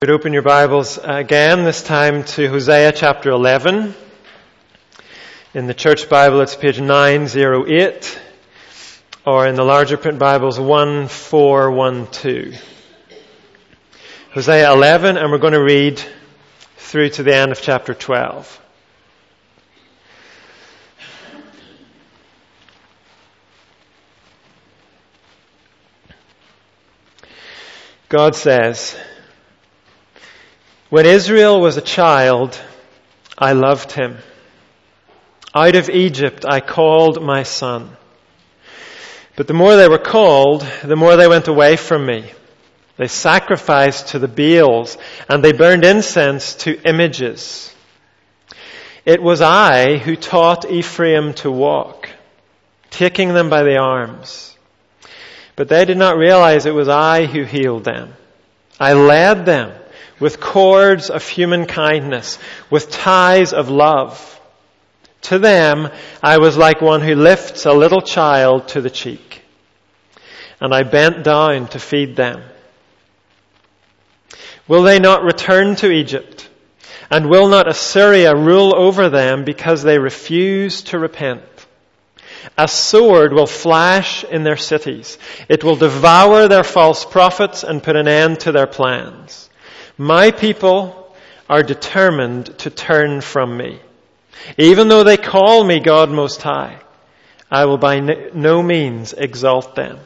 Would open your Bibles again, this time to Hosea chapter 11. In the Church Bible, it's page 908, or in the larger print Bibles, 1412. Hosea 11, and we're going to read through to the end of chapter 12. God says, when Israel was a child, I loved him. Out of Egypt I called my son. But the more they were called, the more they went away from me. They sacrificed to the Baals and they burned incense to images. It was I who taught Ephraim to walk, taking them by the arms. But they did not realize it was I who healed them. I led them with cords of human kindness, with ties of love. To them, I was like one who lifts a little child to the cheek. And I bent down to feed them. Will they not return to Egypt? And will not Assyria rule over them because they refuse to repent? A sword will flash in their cities. It will devour their false prophets and put an end to their plans. My people are determined to turn from me. Even though they call me God Most High, I will by no means exalt them.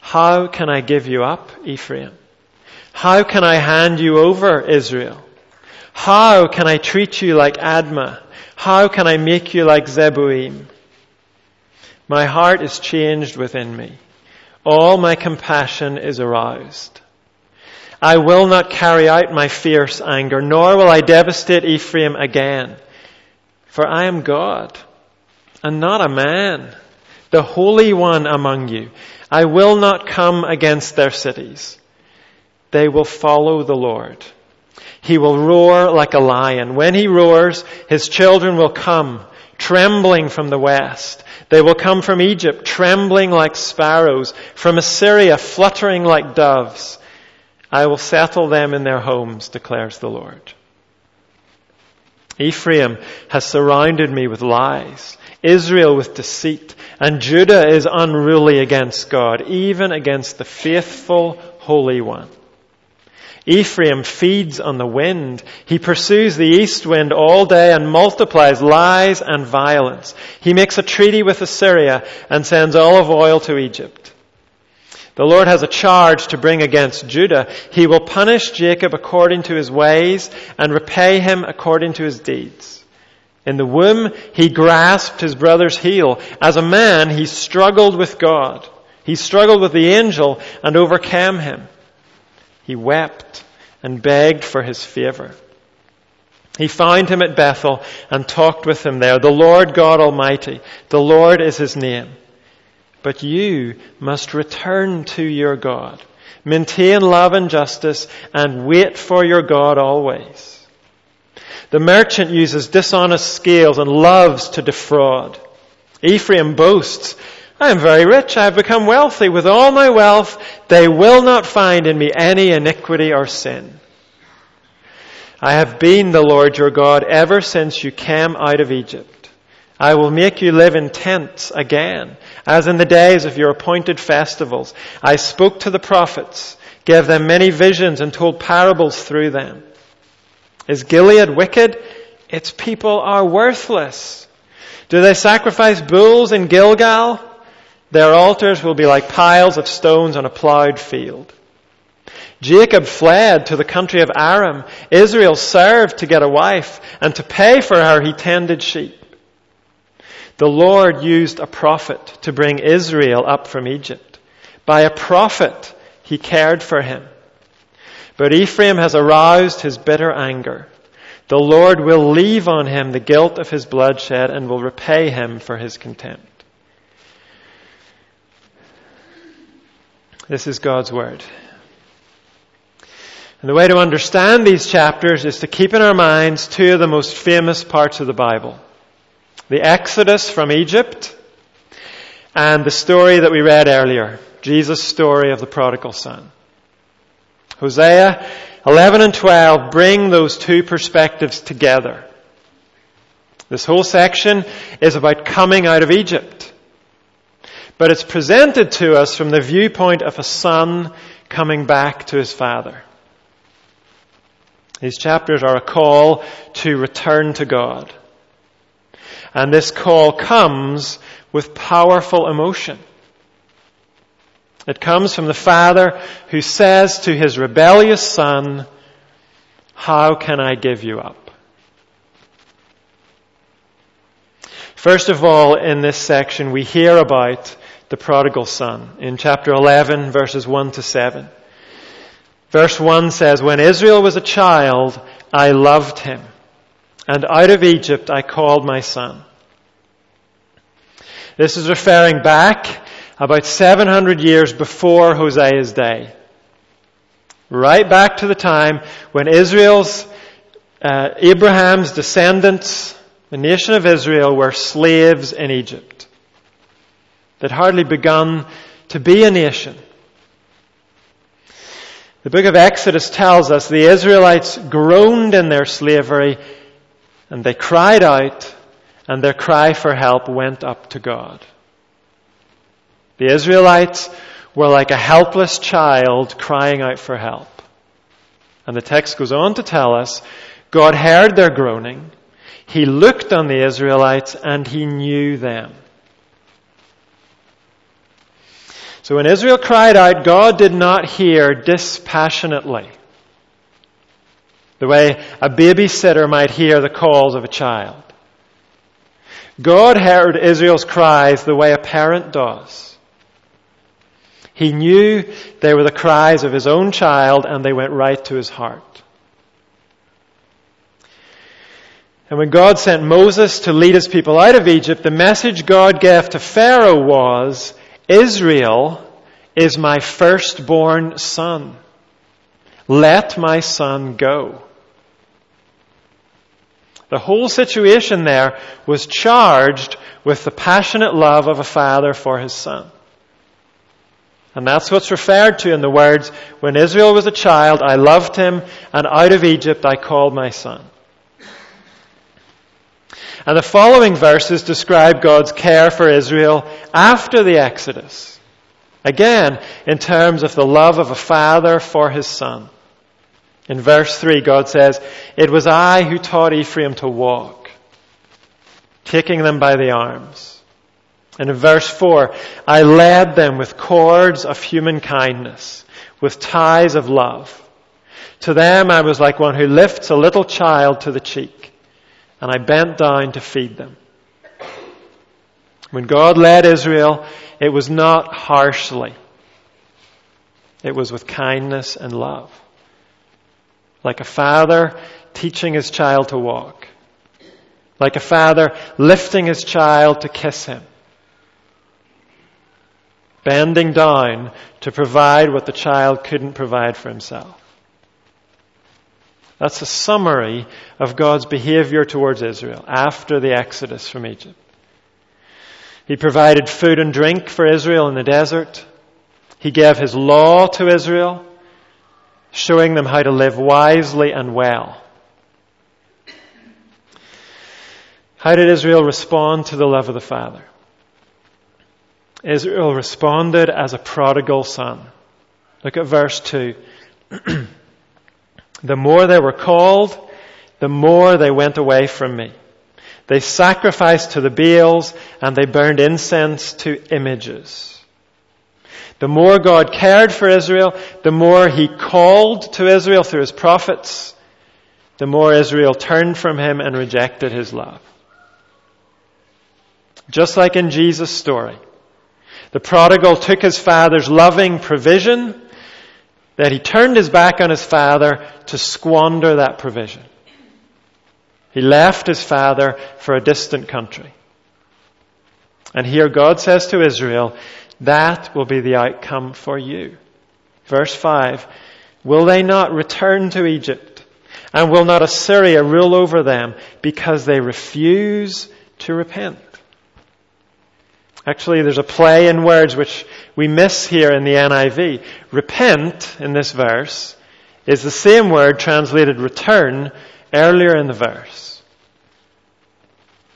How can I give you up, Ephraim? How can I hand you over, Israel? How can I treat you like Admah? How can I make you like Zeboim? My heart is changed within me. All my compassion is aroused. I will not carry out my fierce anger, nor will I devastate Ephraim again. For I am God, and not a man, the Holy One among you. I will not come against their cities. They will follow the Lord. He will roar like a lion. When he roars, his children will come, trembling from the west. They will come from Egypt, trembling like sparrows, from Assyria, fluttering like doves. I will settle them in their homes, declares the Lord. Ephraim has surrounded me with lies, Israel with deceit, and Judah is unruly against God, even against the faithful Holy One. Ephraim feeds on the wind. He pursues the east wind all day and multiplies lies and violence. He makes a treaty with Assyria and sends olive oil to Egypt. The Lord has a charge to bring against Judah. He will punish Jacob according to his ways and repay him according to his deeds. In the womb, he grasped his brother's heel. As a man, he struggled with God. He struggled with the angel and overcame him. He wept and begged for his favor. He found him at Bethel and talked with him there. The Lord God Almighty, the Lord is his name. But you must return to your God. Maintain love and justice and wait for your God always. The merchant uses dishonest scales and loves to defraud. Ephraim boasts, I am very rich. I have become wealthy. With all my wealth, they will not find in me any iniquity or sin. I have been the Lord your God ever since you came out of Egypt. I will make you live in tents again, as in the days of your appointed festivals. I spoke to the prophets, gave them many visions, and told parables through them. Is Gilead wicked? Its people are worthless. Do they sacrifice bulls in Gilgal? Their altars will be like piles of stones on a plowed field. Jacob fled to the country of Aram. Israel served to get a wife, and to pay for her he tended sheep. The Lord used a prophet to bring Israel up from Egypt. By a prophet, he cared for him. But Ephraim has aroused his bitter anger. The Lord will leave on him the guilt of his bloodshed and will repay him for his contempt. This is God's Word. And the way to understand these chapters is to keep in our minds two of the most famous parts of the Bible the Exodus from Egypt, and the story that we read earlier, Jesus' story of the prodigal son. Hosea 11 and 12 bring those two perspectives together. This whole section is about coming out of Egypt. But it's presented to us from the viewpoint of a son coming back to his father. These chapters are a call to return to God. And this call comes with powerful emotion. It comes from the father who says to his rebellious son, How can I give you up? First of all, in this section, we hear about the prodigal son in chapter 11, verses 1 to 7. Verse 1 says, When Israel was a child, I loved him, and out of Egypt I called my son. This is referring back about 700 years before Hosea's day. Right back to the time when Israel's, uh, Abraham's descendants, the nation of Israel, were slaves in Egypt. They'd hardly begun to be a nation. The book of Exodus tells us the Israelites groaned in their slavery and they cried out and their cry for help went up to God. The Israelites were like a helpless child crying out for help. And the text goes on to tell us God heard their groaning. He looked on the Israelites and he knew them. So when Israel cried out, God did not hear dispassionately. The way a babysitter might hear the calls of a child. God heard Israel's cries the way a parent does. He knew they were the cries of his own child and they went right to his heart. And when God sent Moses to lead his people out of Egypt, the message God gave to Pharaoh was, Israel is my firstborn son. Let my son go. The whole situation there was charged with the passionate love of a father for his son. And that's what's referred to in the words, when Israel was a child, I loved him, and out of Egypt I called my son. And the following verses describe God's care for Israel after the Exodus. Again, in terms of the love of a father for his son. In verse 3, God says, It was I who taught Ephraim to walk, taking them by the arms. And in verse 4, I led them with cords of human kindness, with ties of love. To them I was like one who lifts a little child to the cheek, and I bent down to feed them. When God led Israel, it was not harshly. It was with kindness and love. Like a father teaching his child to walk. Like a father lifting his child to kiss him bending down to provide what the child couldn't provide for himself. That's a summary of God's behavior towards Israel after the exodus from Egypt. He provided food and drink for Israel in the desert. He gave his law to Israel, showing them how to live wisely and well. How did Israel respond to the love of the Father? Israel responded as a prodigal son. Look at verse 2. the more they were called, the more they went away from me. They sacrificed to the Baals and they burned incense to images. The more God cared for Israel, the more He called to Israel through His prophets, the more Israel turned from Him and rejected His love. Just like in Jesus' story, the prodigal took his father's loving provision, that he turned his back on his father to squander that provision. He left his father for a distant country. And here God says to Israel, that will be the outcome for you. Verse 5, will they not return to Egypt? And will not Assyria rule over them because they refuse to repent? Actually, there's a play in words which we miss here in the NIV. Repent, in this verse, is the same word translated return earlier in the verse.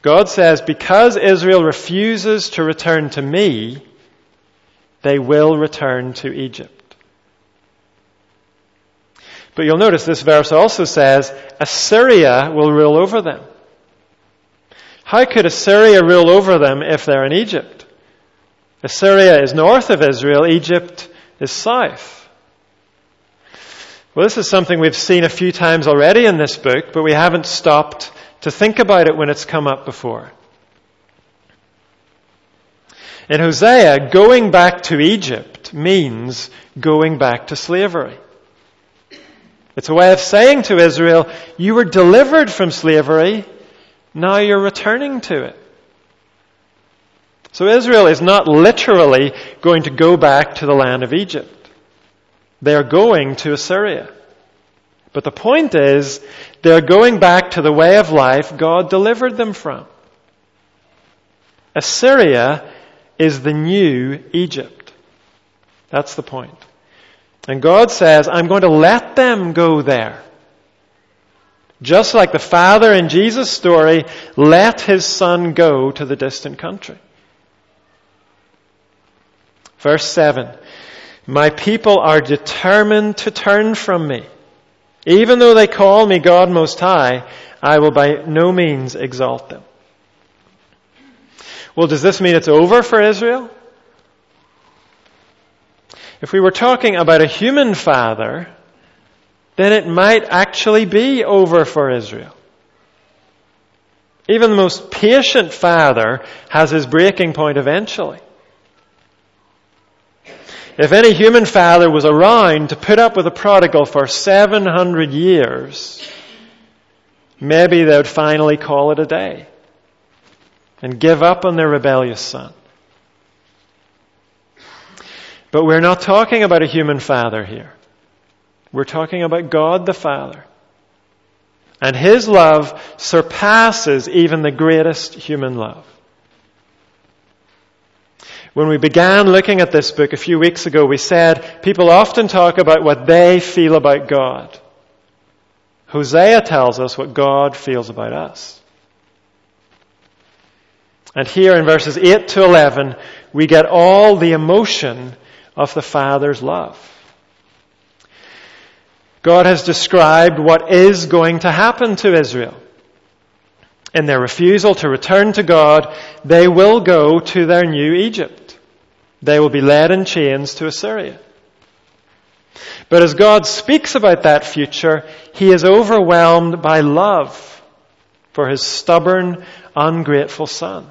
God says, because Israel refuses to return to me, they will return to Egypt. But you'll notice this verse also says, Assyria will rule over them. How could Assyria rule over them if they're in Egypt? Assyria is north of Israel, Egypt is south. Well, this is something we've seen a few times already in this book, but we haven't stopped to think about it when it's come up before. In Hosea, going back to Egypt means going back to slavery. It's a way of saying to Israel, you were delivered from slavery, now you're returning to it. So Israel is not literally going to go back to the land of Egypt. They're going to Assyria. But the point is, they're going back to the way of life God delivered them from. Assyria is the new Egypt. That's the point. And God says, I'm going to let them go there. Just like the father in Jesus' story let his son go to the distant country. Verse 7 My people are determined to turn from me. Even though they call me God Most High, I will by no means exalt them. Well, does this mean it's over for Israel? If we were talking about a human father, then it might actually be over for Israel. Even the most patient father has his breaking point eventually. If any human father was around to put up with a prodigal for 700 years, maybe they would finally call it a day and give up on their rebellious son. But we're not talking about a human father here. We're talking about God the Father. And His love surpasses even the greatest human love. When we began looking at this book a few weeks ago, we said people often talk about what they feel about God. Hosea tells us what God feels about us. And here in verses 8 to 11, we get all the emotion of the Father's love. God has described what is going to happen to Israel. In their refusal to return to God, they will go to their new Egypt. They will be led in chains to Assyria. But as God speaks about that future, He is overwhelmed by love for His stubborn, ungrateful Son.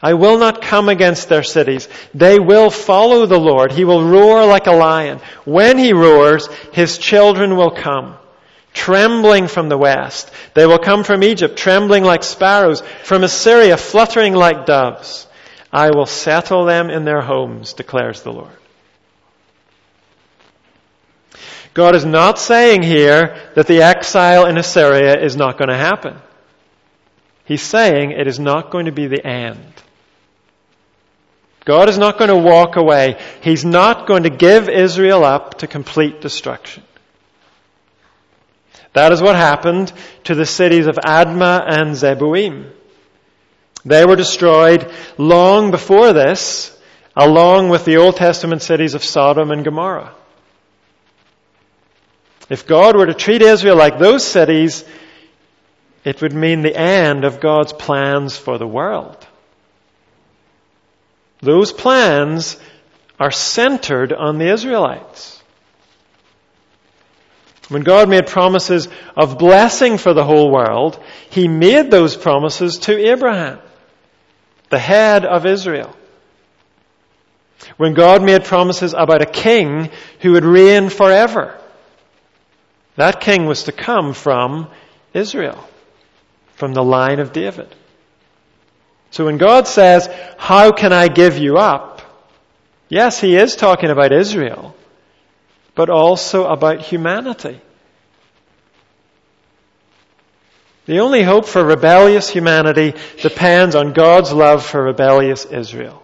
I will not come against their cities. They will follow the Lord. He will roar like a lion. When he roars, his children will come, trembling from the west. They will come from Egypt, trembling like sparrows, from Assyria, fluttering like doves. I will settle them in their homes, declares the Lord. God is not saying here that the exile in Assyria is not going to happen. He's saying it is not going to be the end. God is not going to walk away. He's not going to give Israel up to complete destruction. That is what happened to the cities of Admah and Zeboim. They were destroyed long before this, along with the Old Testament cities of Sodom and Gomorrah. If God were to treat Israel like those cities, it would mean the end of God's plans for the world. Those plans are centered on the Israelites. When God made promises of blessing for the whole world, He made those promises to Abraham, the head of Israel. When God made promises about a king who would reign forever, That king was to come from Israel, from the line of David. So when God says, How can I give you up? Yes, he is talking about Israel, but also about humanity. The only hope for rebellious humanity depends on God's love for rebellious Israel.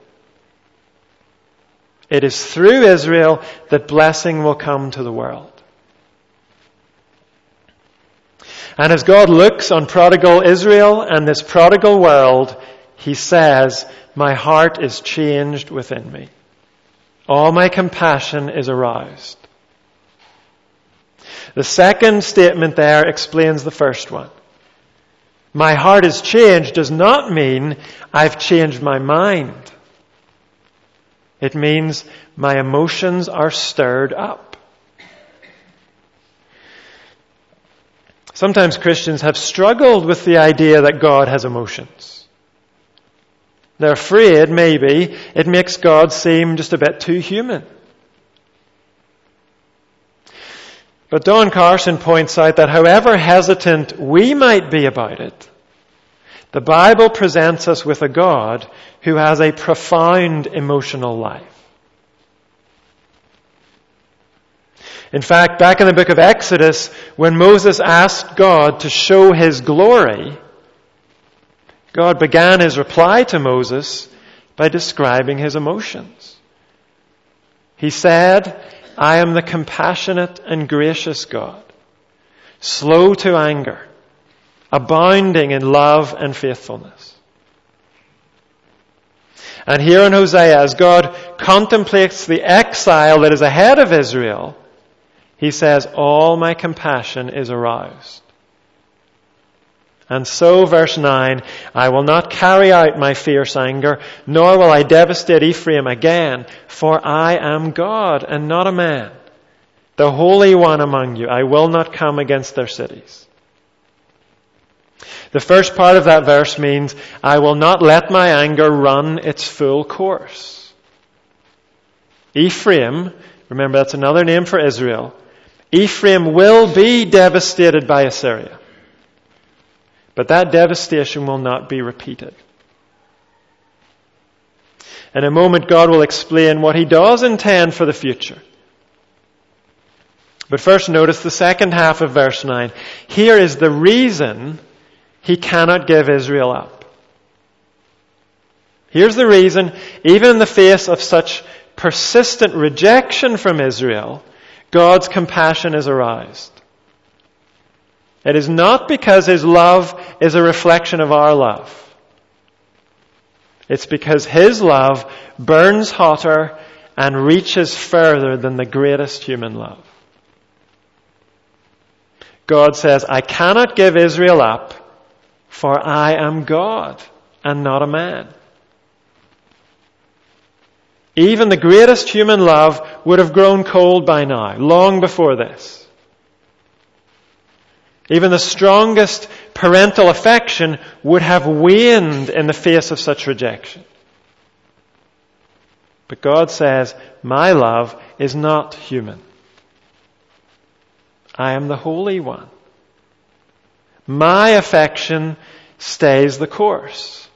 It is through Israel that blessing will come to the world. And as God looks on prodigal Israel and this prodigal world, he says, My heart is changed within me. All my compassion is aroused. The second statement there explains the first one. My heart is changed does not mean I've changed my mind. It means my emotions are stirred up. Sometimes Christians have struggled with the idea that God has emotions. They're afraid, maybe, it makes God seem just a bit too human. But Don Carson points out that however hesitant we might be about it, the Bible presents us with a God who has a profound emotional life. In fact, back in the book of Exodus, when Moses asked God to show his glory, God began his reply to Moses by describing his emotions. He said, I am the compassionate and gracious God, slow to anger, abounding in love and faithfulness. And here in Hosea, as God contemplates the exile that is ahead of Israel, he says, All my compassion is aroused. And so, verse 9, I will not carry out my fierce anger, nor will I devastate Ephraim again, for I am God and not a man, the Holy One among you. I will not come against their cities. The first part of that verse means, I will not let my anger run its full course. Ephraim, remember that's another name for Israel, Ephraim will be devastated by Assyria. But that devastation will not be repeated. In a moment, God will explain what He does intend for the future. But first, notice the second half of verse 9. Here is the reason He cannot give Israel up. Here's the reason, even in the face of such persistent rejection from Israel, God's compassion is aroused. It is not because His love is a reflection of our love. It's because His love burns hotter and reaches further than the greatest human love. God says, I cannot give Israel up, for I am God and not a man. Even the greatest human love would have grown cold by now, long before this. Even the strongest parental affection would have waned in the face of such rejection. But God says, My love is not human. I am the Holy One. My affection stays the course.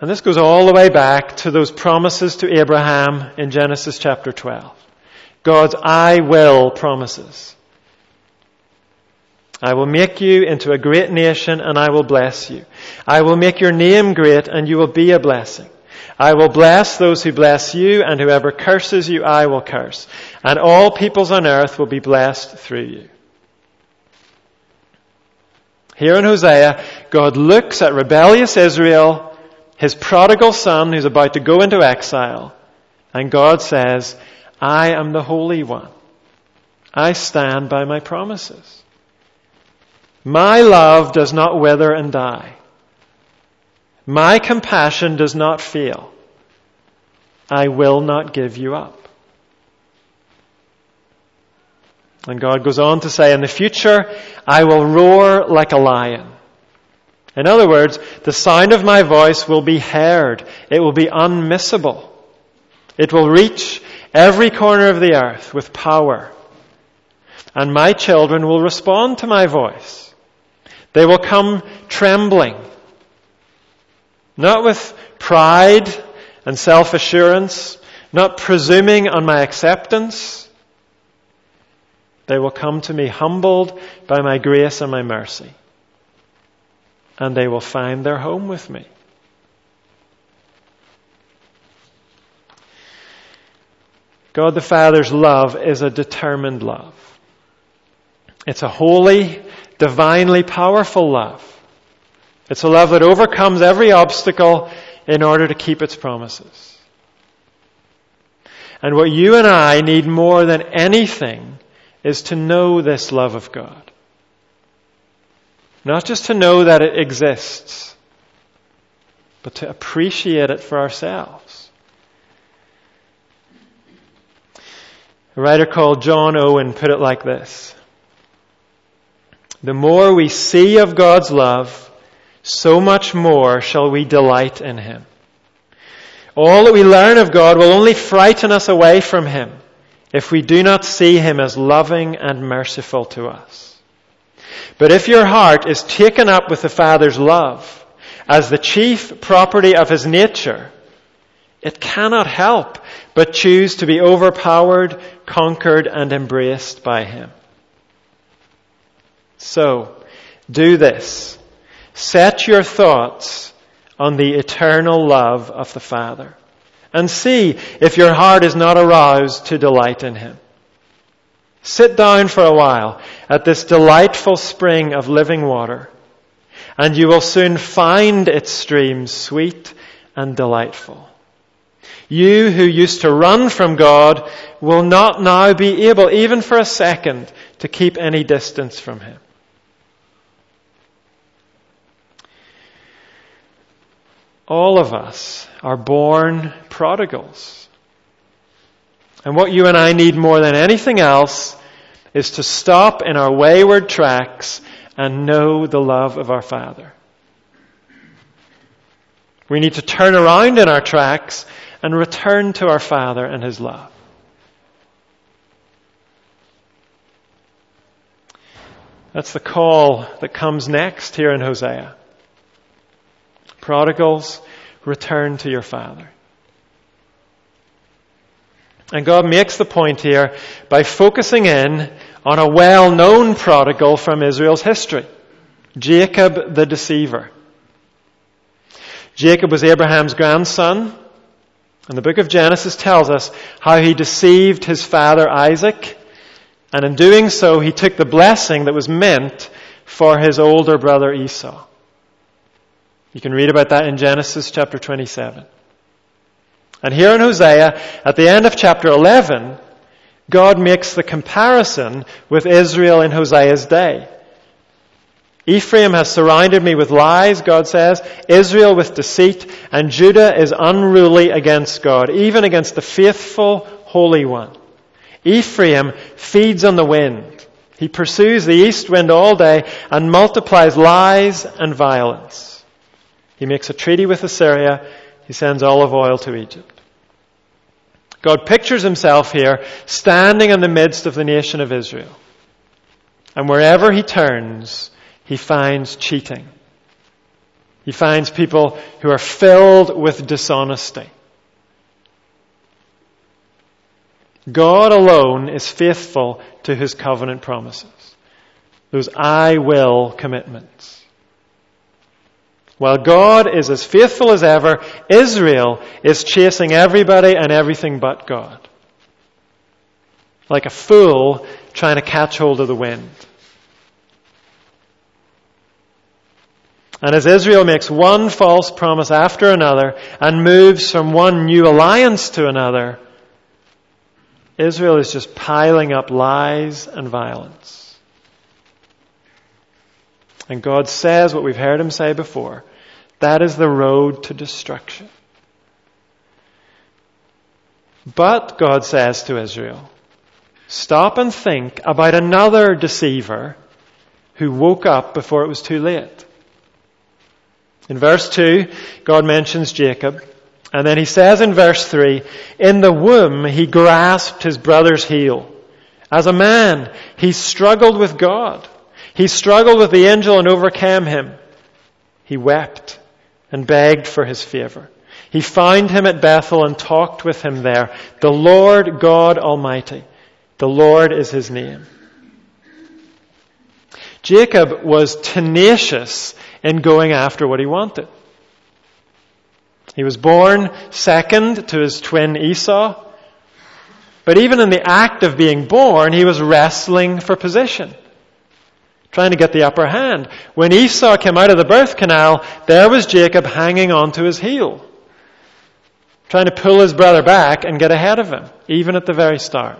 And this goes all the way back to those promises to Abraham in Genesis chapter 12. God's I will promises. I will make you into a great nation and I will bless you. I will make your name great and you will be a blessing. I will bless those who bless you and whoever curses you I will curse. And all peoples on earth will be blessed through you. Here in Hosea, God looks at rebellious Israel, his prodigal son who's about to go into exile, and God says, I am the Holy One. I stand by my promises. My love does not wither and die. My compassion does not fail. I will not give you up. And God goes on to say, in the future, I will roar like a lion. In other words, the sound of my voice will be heard. It will be unmissable. It will reach every corner of the earth with power. And my children will respond to my voice. They will come trembling, not with pride and self-assurance, not presuming on my acceptance. They will come to me humbled by my grace and my mercy. And they will find their home with me. God the Father's love is a determined love. It's a holy, divinely powerful love. It's a love that overcomes every obstacle in order to keep its promises. And what you and I need more than anything is to know this love of God. Not just to know that it exists, but to appreciate it for ourselves. A writer called John Owen put it like this. The more we see of God's love, so much more shall we delight in Him. All that we learn of God will only frighten us away from Him if we do not see Him as loving and merciful to us. But if your heart is taken up with the Father's love as the chief property of His nature, it cannot help but choose to be overpowered, conquered, and embraced by Him. So, do this. Set your thoughts on the eternal love of the Father and see if your heart is not aroused to delight in Him. Sit down for a while at this delightful spring of living water and you will soon find its streams sweet and delightful. You who used to run from God will not now be able, even for a second, to keep any distance from Him. All of us are born prodigals. And what you and I need more than anything else is to stop in our wayward tracks and know the love of our Father. We need to turn around in our tracks and return to our Father and His love. That's the call that comes next here in Hosea. Prodigals, return to your Father. And God makes the point here by focusing in on a well-known prodigal from Israel's history. Jacob the deceiver. Jacob was Abraham's grandson, and the book of Genesis tells us how he deceived his father Isaac, and in doing so he took the blessing that was meant for his older brother Esau. You can read about that in Genesis chapter 27. And here in Hosea, at the end of chapter 11, God makes the comparison with Israel in Hosea's day. Ephraim has surrounded me with lies, God says, Israel with deceit, and Judah is unruly against God, even against the faithful Holy One. Ephraim feeds on the wind. He pursues the east wind all day and multiplies lies and violence. He makes a treaty with Assyria. He sends olive oil to Egypt. God pictures himself here standing in the midst of the nation of Israel. And wherever he turns, he finds cheating. He finds people who are filled with dishonesty. God alone is faithful to his covenant promises. Those I will commitments. While God is as faithful as ever, Israel is chasing everybody and everything but God. Like a fool trying to catch hold of the wind. And as Israel makes one false promise after another and moves from one new alliance to another, Israel is just piling up lies and violence. And God says what we've heard him say before. That is the road to destruction. But, God says to Israel, stop and think about another deceiver who woke up before it was too late. In verse 2, God mentions Jacob. And then he says in verse 3, in the womb he grasped his brother's heel. As a man, he struggled with God. He struggled with the angel and overcame him. He wept and begged for his favor. He found him at Bethel and talked with him there. The Lord God Almighty. The Lord is his name. Jacob was tenacious in going after what he wanted. He was born second to his twin Esau. But even in the act of being born, he was wrestling for position. Trying to get the upper hand. When Esau came out of the birth canal, there was Jacob hanging on to his heel. Trying to pull his brother back and get ahead of him, even at the very start.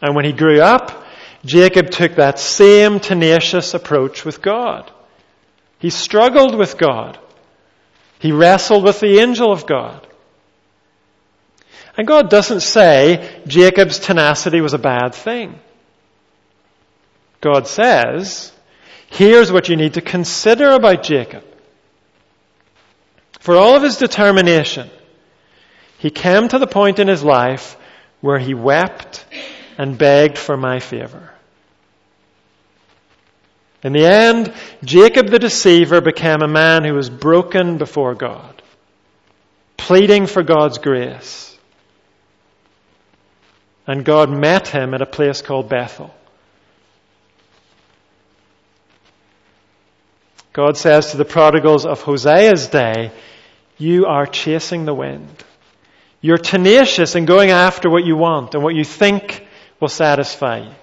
And when he grew up, Jacob took that same tenacious approach with God. He struggled with God. He wrestled with the angel of God. And God doesn't say Jacob's tenacity was a bad thing. God says, here's what you need to consider about Jacob. For all of his determination, he came to the point in his life where he wept and begged for my favor. In the end, Jacob the deceiver became a man who was broken before God, pleading for God's grace. And God met him at a place called Bethel. God says to the prodigals of Hosea's day, You are chasing the wind. You're tenacious in going after what you want and what you think will satisfy you.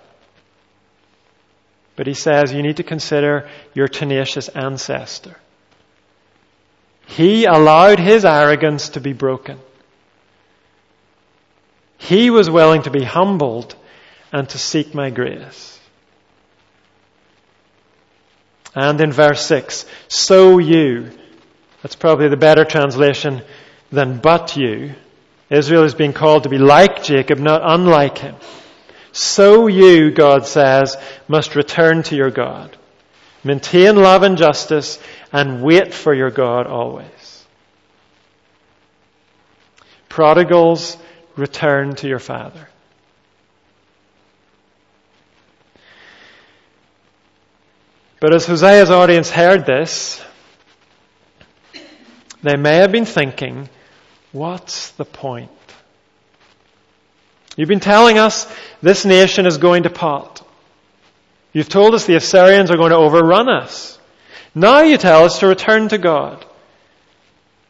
But he says you need to consider your tenacious ancestor. He allowed his arrogance to be broken. He was willing to be humbled and to seek my grace. And in verse 6, so you, that's probably the better translation than but you. Israel is being called to be like Jacob, not unlike him. So you, God says, must return to your God. Maintain love and justice and wait for your God always. Prodigals, return to your Father. But as Hosea's audience heard this, they may have been thinking, what's the point? You've been telling us this nation is going to pot. You've told us the Assyrians are going to overrun us. Now you tell us to return to God.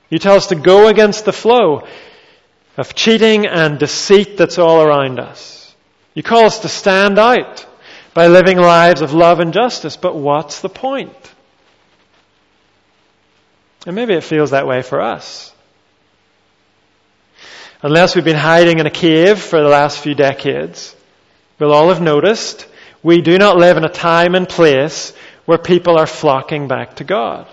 You tell us to go against the flow of cheating and deceit that's all around us. You call us to stand out by living lives of love and justice, but what's the point? And maybe it feels that way for us. Unless we've been hiding in a cave for the last few decades, we'll all have noticed we do not live in a time and place where people are flocking back to God.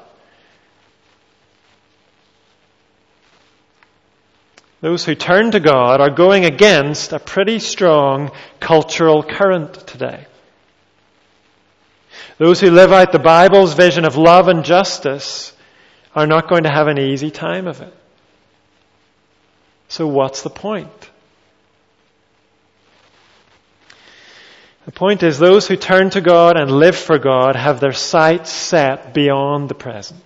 Those who turn to God are going against a pretty strong cultural current today. Those who live out the Bible's vision of love and justice are not going to have an easy time of it. So what's the point? The point is those who turn to God and live for God have their sights set beyond the present.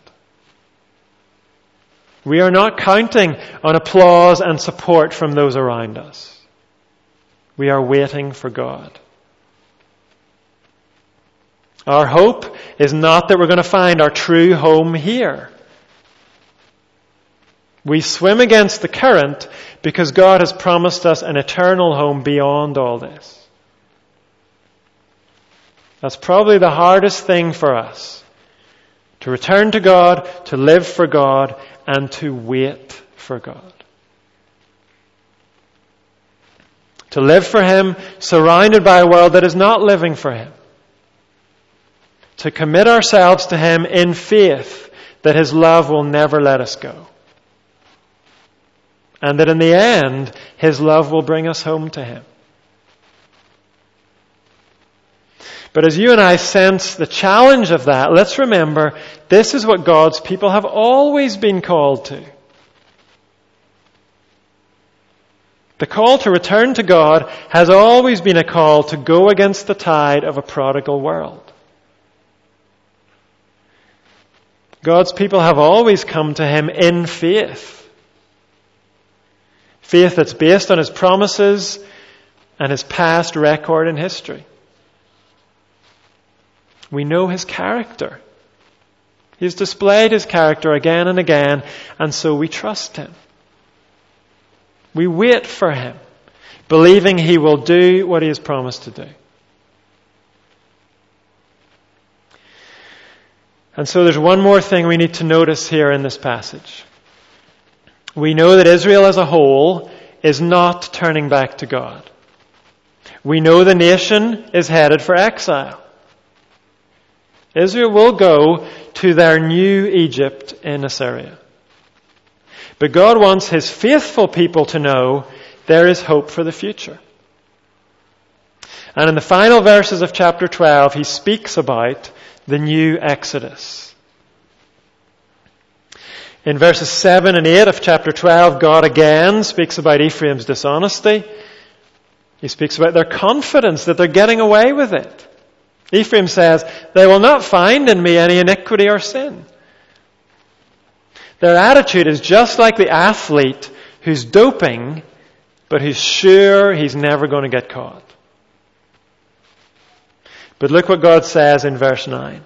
We are not counting on applause and support from those around us. We are waiting for God. Our hope is not that we're going to find our true home here. We swim against the current because God has promised us an eternal home beyond all this. That's probably the hardest thing for us. To return to God, to live for God, and to wait for God. To live for Him surrounded by a world that is not living for Him. To commit ourselves to Him in faith that His love will never let us go. And that in the end, His love will bring us home to Him. But as you and I sense the challenge of that, let's remember this is what God's people have always been called to. The call to return to God has always been a call to go against the tide of a prodigal world. God's people have always come to Him in faith. Faith that's based on His promises and His past record in history. We know His character. He's displayed His character again and again, and so we trust Him. We wait for Him, believing He will do what He has promised to do. And so there's one more thing we need to notice here in this passage. We know that Israel as a whole is not turning back to God. We know the nation is headed for exile. Israel will go to their new Egypt in Assyria. But God wants His faithful people to know there is hope for the future. And in the final verses of chapter 12, He speaks about the new Exodus. In verses 7 and 8 of chapter 12, God again speaks about Ephraim's dishonesty. He speaks about their confidence that they're getting away with it. Ephraim says, They will not find in me any iniquity or sin. Their attitude is just like the athlete who's doping, but who's sure he's never going to get caught. But look what God says in verse 9.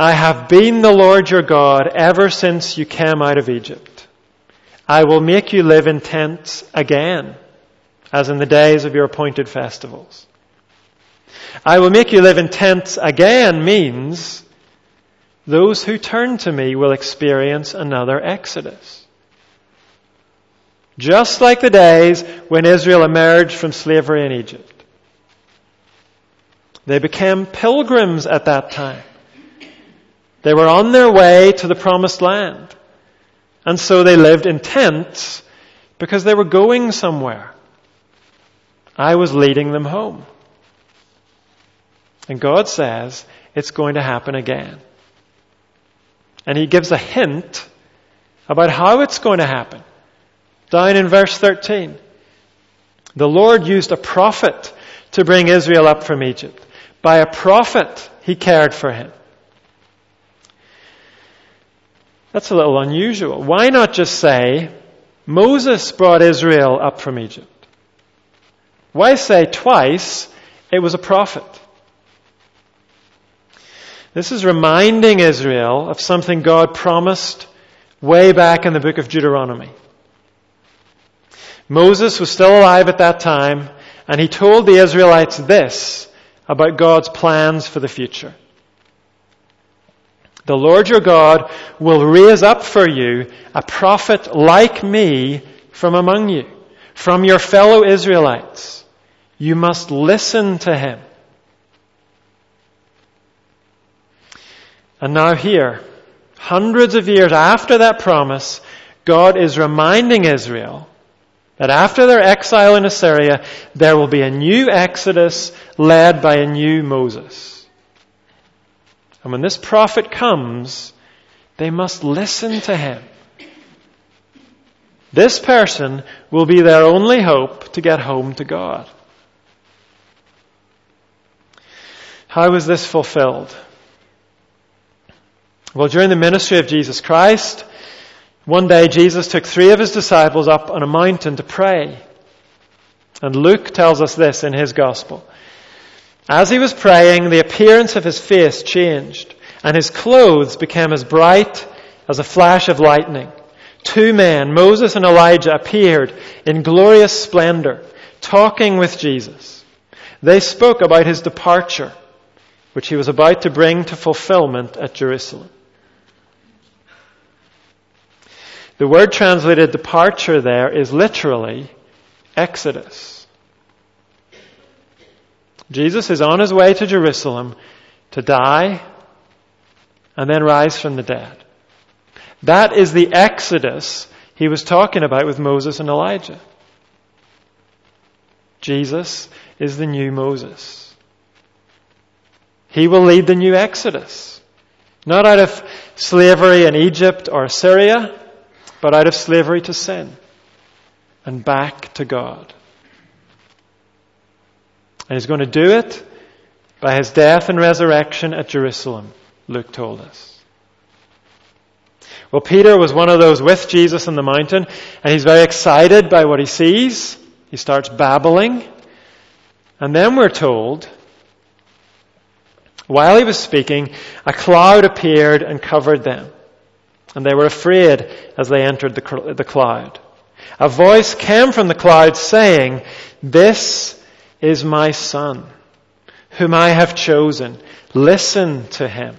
I have been the Lord your God ever since you came out of Egypt. I will make you live in tents again, as in the days of your appointed festivals. I will make you live in tents again means those who turn to me will experience another exodus. Just like the days when Israel emerged from slavery in Egypt. They became pilgrims at that time. They were on their way to the promised land. And so they lived in tents because they were going somewhere. I was leading them home. And God says it's going to happen again. And He gives a hint about how it's going to happen. Down in verse 13. The Lord used a prophet to bring Israel up from Egypt. By a prophet, He cared for him. That's a little unusual. Why not just say, Moses brought Israel up from Egypt? Why say twice it was a prophet? This is reminding Israel of something God promised way back in the book of Deuteronomy. Moses was still alive at that time, and he told the Israelites this about God's plans for the future. The Lord your God will raise up for you a prophet like me from among you, from your fellow Israelites. You must listen to him. And now here, hundreds of years after that promise, God is reminding Israel that after their exile in Assyria, there will be a new exodus led by a new Moses. And when this prophet comes, they must listen to him. This person will be their only hope to get home to God. How was this fulfilled? Well, during the ministry of Jesus Christ, one day Jesus took three of his disciples up on a mountain to pray. And Luke tells us this in his gospel. As he was praying, the appearance of his face changed, and his clothes became as bright as a flash of lightning. Two men, Moses and Elijah, appeared in glorious splendor, talking with Jesus. They spoke about his departure, which he was about to bring to fulfillment at Jerusalem. The word translated departure there is literally Exodus. Jesus is on his way to Jerusalem to die and then rise from the dead. That is the Exodus he was talking about with Moses and Elijah. Jesus is the new Moses. He will lead the new Exodus. Not out of slavery in Egypt or Assyria, but out of slavery to sin and back to God. And he's going to do it by his death and resurrection at Jerusalem, Luke told us. Well, Peter was one of those with Jesus on the mountain, and he's very excited by what he sees. He starts babbling. And then we're told, while he was speaking, a cloud appeared and covered them. And they were afraid as they entered the, the cloud. A voice came from the cloud saying, This is my son, whom I have chosen. Listen to him.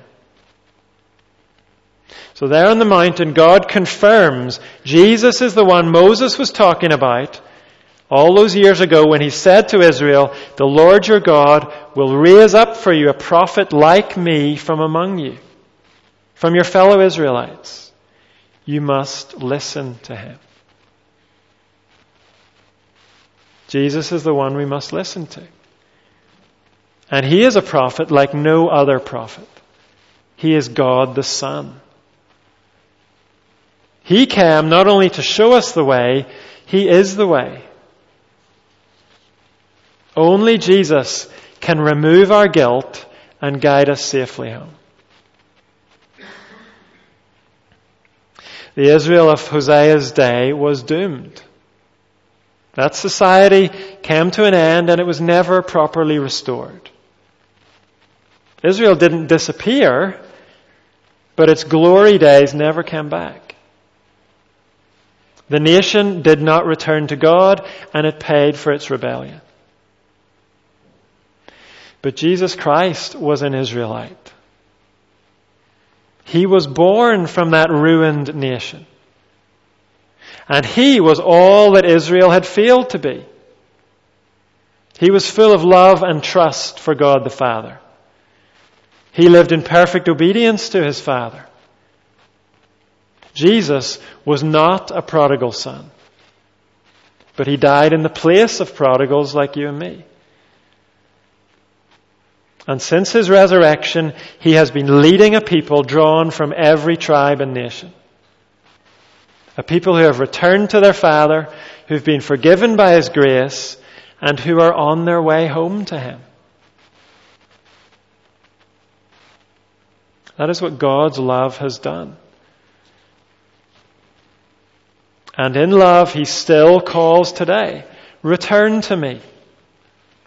So there on the mountain, God confirms Jesus is the one Moses was talking about all those years ago when he said to Israel, The Lord your God will raise up for you a prophet like me from among you, from your fellow Israelites. You must listen to him. Jesus is the one we must listen to. And he is a prophet like no other prophet. He is God the Son. He came not only to show us the way, He is the way. Only Jesus can remove our guilt and guide us safely home. The Israel of Hosea's day was doomed. That society came to an end and it was never properly restored. Israel didn't disappear, but its glory days never came back. The nation did not return to God and it paid for its rebellion. But Jesus Christ was an Israelite. He was born from that ruined nation. And he was all that Israel had failed to be. He was full of love and trust for God the Father. He lived in perfect obedience to his Father. Jesus was not a prodigal son, but he died in the place of prodigals like you and me. And since his resurrection, he has been leading a people drawn from every tribe and nation. A people who have returned to their Father, who've been forgiven by his grace, and who are on their way home to him. That is what God's love has done. And in love, he still calls today, return to me.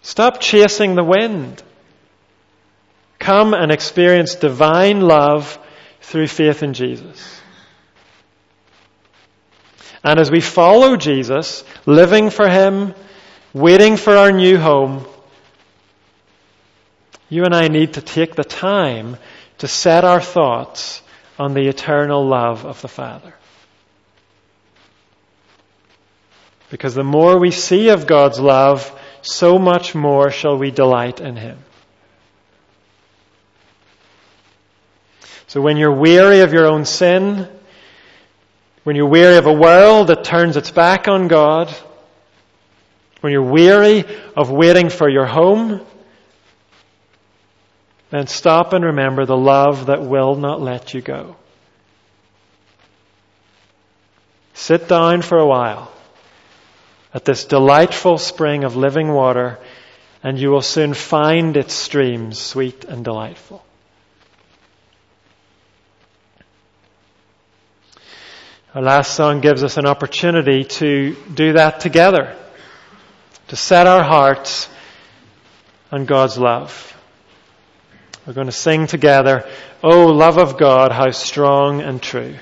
Stop chasing the wind. Come and experience divine love through faith in Jesus. And as we follow Jesus, living for Him, waiting for our new home, you and I need to take the time to set our thoughts on the eternal love of the Father. Because the more we see of God's love, so much more shall we delight in Him. So when you're weary of your own sin, when you're weary of a world that turns its back on God, when you're weary of waiting for your home, then stop and remember the love that will not let you go. Sit down for a while at this delightful spring of living water, and you will soon find its streams sweet and delightful. Our last song gives us an opportunity to do that together, to set our hearts on God's love. We're going to sing together, Oh, love of God, how strong and true.